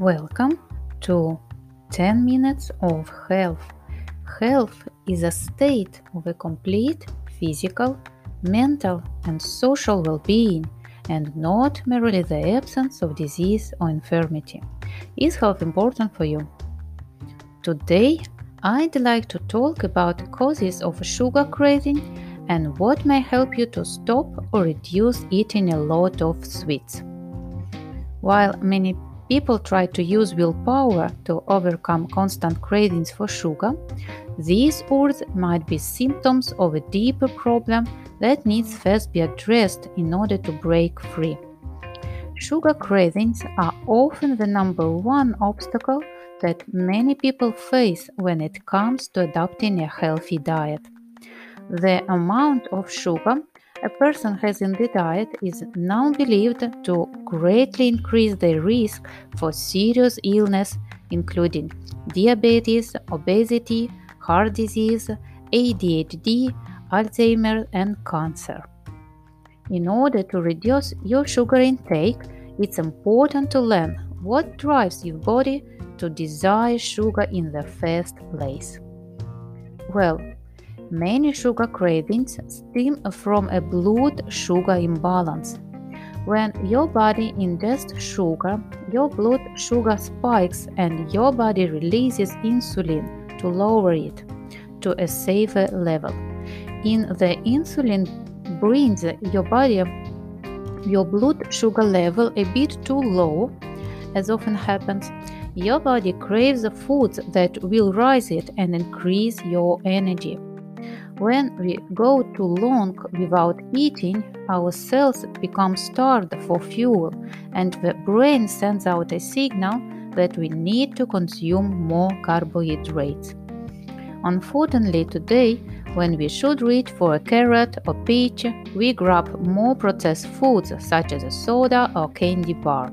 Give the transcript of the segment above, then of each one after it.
Welcome to 10 minutes of health. Health is a state of a complete physical, mental, and social well being, and not merely the absence of disease or infirmity. Is health important for you? Today, I'd like to talk about causes of sugar craving and what may help you to stop or reduce eating a lot of sweets. While many people try to use willpower to overcome constant cravings for sugar, these urges might be symptoms of a deeper problem that needs first be addressed in order to break free. Sugar cravings are often the number one obstacle that many people face when it comes to adopting a healthy diet. The amount of sugar a person has in the diet is now believed to greatly increase the risk for serious illness, including diabetes, obesity, heart disease, ADHD, Alzheimer's, and cancer. In order to reduce your sugar intake, it's important to learn what drives your body to desire sugar in the first place. Well, Many sugar cravings stem from a blood sugar imbalance. When your body ingests sugar, your blood sugar spikes and your body releases insulin to lower it to a safer level. In the insulin brings your body your blood sugar level a bit too low, as often happens, your body craves foods that will rise it and increase your energy. When we go too long without eating, our cells become starved for fuel, and the brain sends out a signal that we need to consume more carbohydrates. Unfortunately, today, when we should reach for a carrot or peach, we grab more processed foods such as a soda or candy bar.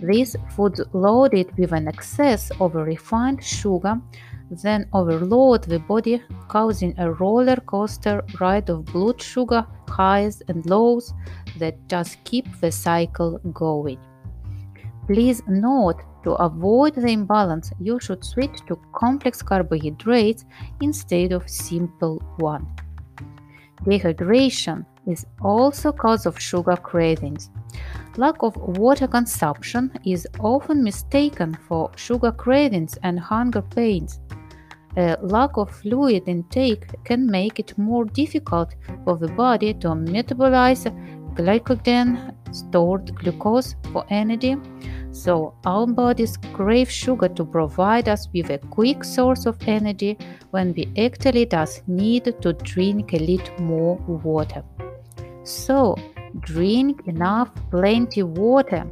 These foods loaded with an excess of refined sugar then overload the body, causing a roller coaster ride of blood sugar highs and lows that just keep the cycle going. Please note to avoid the imbalance, you should switch to complex carbohydrates instead of simple one. Dehydration is also cause of sugar cravings. Lack of water consumption is often mistaken for sugar cravings and hunger pains. A lack of fluid intake can make it more difficult for the body to metabolize glycogen, stored glucose, for energy. So, our bodies crave sugar to provide us with a quick source of energy when we actually does need to drink a little more water. So, drink enough plenty water,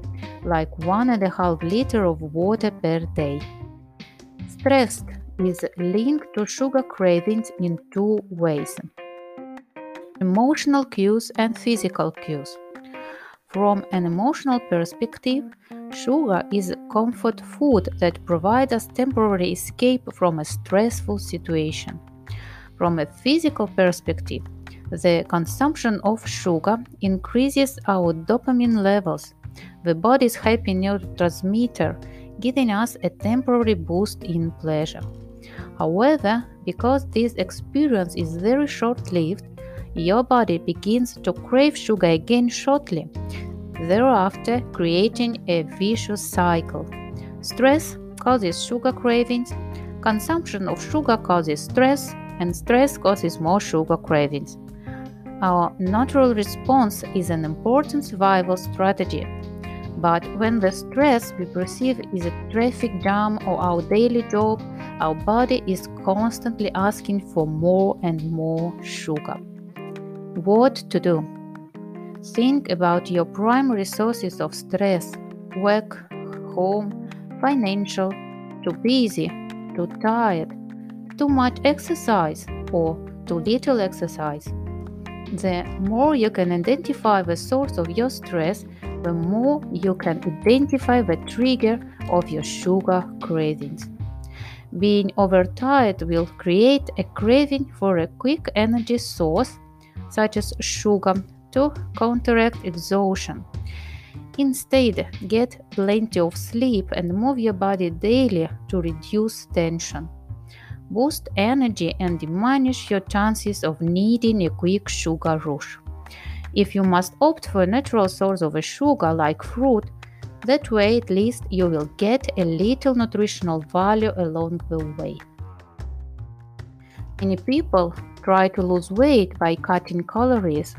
like one and a half liter of water per day. Stressed is linked to sugar cravings in two ways emotional cues and physical cues. From an emotional perspective, sugar is comfort food that provides us temporary escape from a stressful situation. From a physical perspective, the consumption of sugar increases our dopamine levels, the body's happy neurotransmitter, giving us a temporary boost in pleasure. However, because this experience is very short lived, your body begins to crave sugar again shortly, thereafter, creating a vicious cycle. Stress causes sugar cravings, consumption of sugar causes stress, and stress causes more sugar cravings. Our natural response is an important survival strategy. But when the stress we perceive is a traffic jam or our daily job, our body is constantly asking for more and more sugar. What to do? Think about your primary sources of stress work, home, financial, too busy, too tired, too much exercise, or too little exercise. The more you can identify the source of your stress, the more you can identify the trigger of your sugar cravings. Being overtired will create a craving for a quick energy source, such as sugar, to counteract exhaustion. Instead, get plenty of sleep and move your body daily to reduce tension. Boost energy and diminish your chances of needing a quick sugar rush. If you must opt for a natural source of a sugar like fruit, that way at least you will get a little nutritional value along the way. Many people try to lose weight by cutting calories,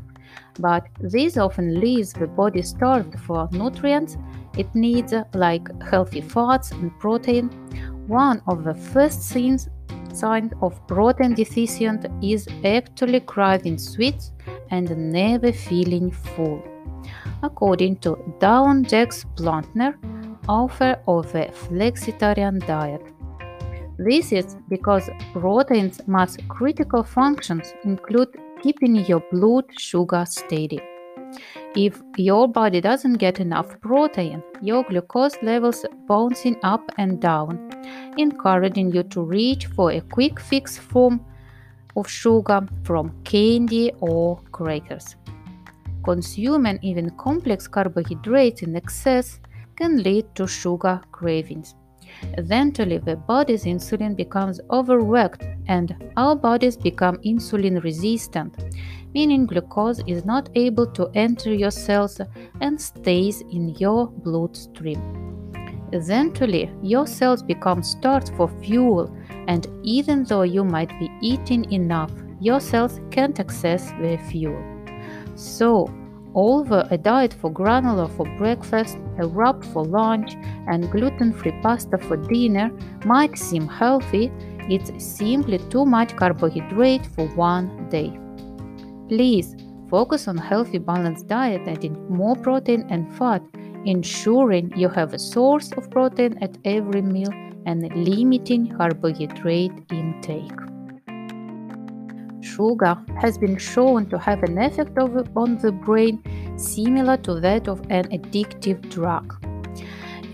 but this often leaves the body starved for nutrients it needs, uh, like healthy fats and protein. One of the first signs, signs of protein deficient is actually craving sweets and never feeling full. According to Dawn Jackson Blatner, author of a flexitarian diet. This is because protein's must critical functions include keeping your blood sugar steady. If your body doesn't get enough protein, your glucose levels bouncing up and down, encouraging you to reach for a quick fix form of sugar from candy or crackers. Consuming even complex carbohydrates in excess can lead to sugar cravings. Eventually, the body's insulin becomes overworked and our bodies become insulin resistant, meaning glucose is not able to enter your cells and stays in your bloodstream. Eventually, your cells become starved for fuel, and even though you might be eating enough, your cells can't access the fuel. So, although a diet for granola for breakfast, a wrap for lunch, and gluten free pasta for dinner might seem healthy, it's simply too much carbohydrate for one day. Please focus on healthy balanced diet adding more protein and fat ensuring you have a source of protein at every meal and limiting carbohydrate intake. Sugar has been shown to have an effect on the brain similar to that of an addictive drug.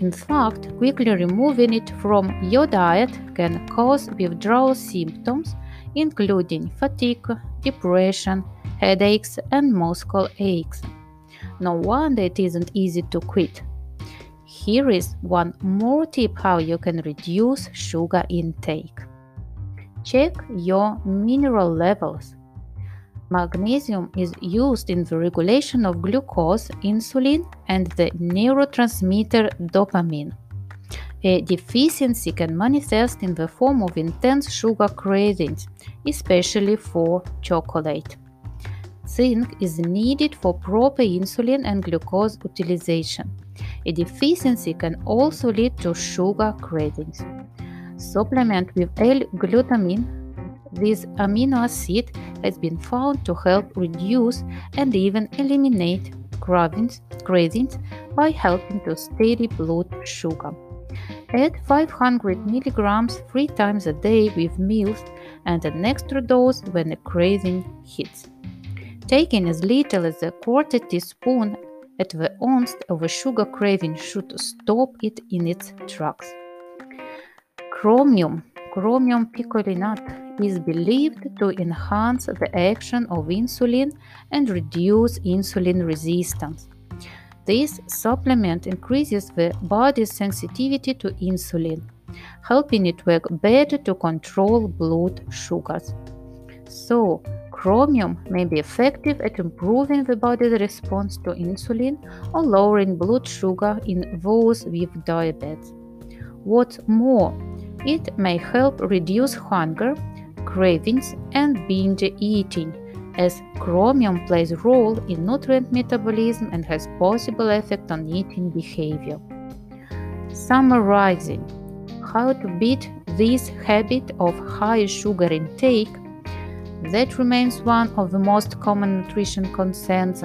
In fact, quickly removing it from your diet can cause withdrawal symptoms, including fatigue, depression, headaches, and muscle aches. No wonder it isn't easy to quit. Here is one more tip how you can reduce sugar intake. Check your mineral levels. Magnesium is used in the regulation of glucose, insulin, and the neurotransmitter dopamine. A deficiency can manifest in the form of intense sugar cravings, especially for chocolate. Zinc is needed for proper insulin and glucose utilization. A deficiency can also lead to sugar cravings. Supplement with L-glutamine. This amino acid has been found to help reduce and even eliminate cravings, cravings by helping to steady blood sugar. Add 500 milligrams three times a day with meals and an extra dose when a craving hits. Taking as little as a quarter teaspoon at the onset of a sugar craving should stop it in its tracks. Chromium, chromium picolinate, is believed to enhance the action of insulin and reduce insulin resistance. This supplement increases the body's sensitivity to insulin, helping it work better to control blood sugars. So, Chromium may be effective at improving the body's response to insulin or lowering blood sugar in those with diabetes. What's more, it may help reduce hunger, cravings, and binge eating, as chromium plays a role in nutrient metabolism and has possible effect on eating behavior. Summarizing how to beat this habit of high sugar intake that remains one of the most common nutrition concerns.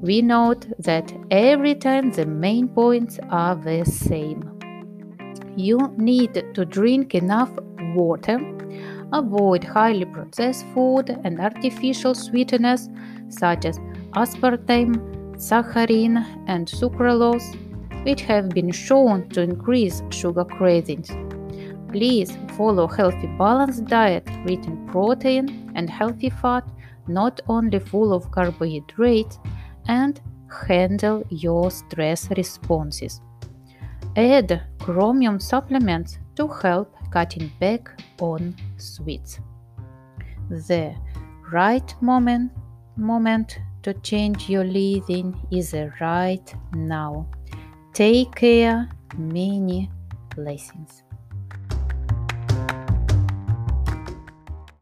We note that every time the main points are the same. You need to drink enough water, avoid highly processed food and artificial sweeteners such as aspartame, saccharin, and sucralose, which have been shown to increase sugar cravings. Please follow healthy balanced diet rich in protein and healthy fat, not only full of carbohydrates, and handle your stress responses. Add chromium supplements to help cutting back on sweets. The right moment moment to change your living is right now. Take care. Many blessings.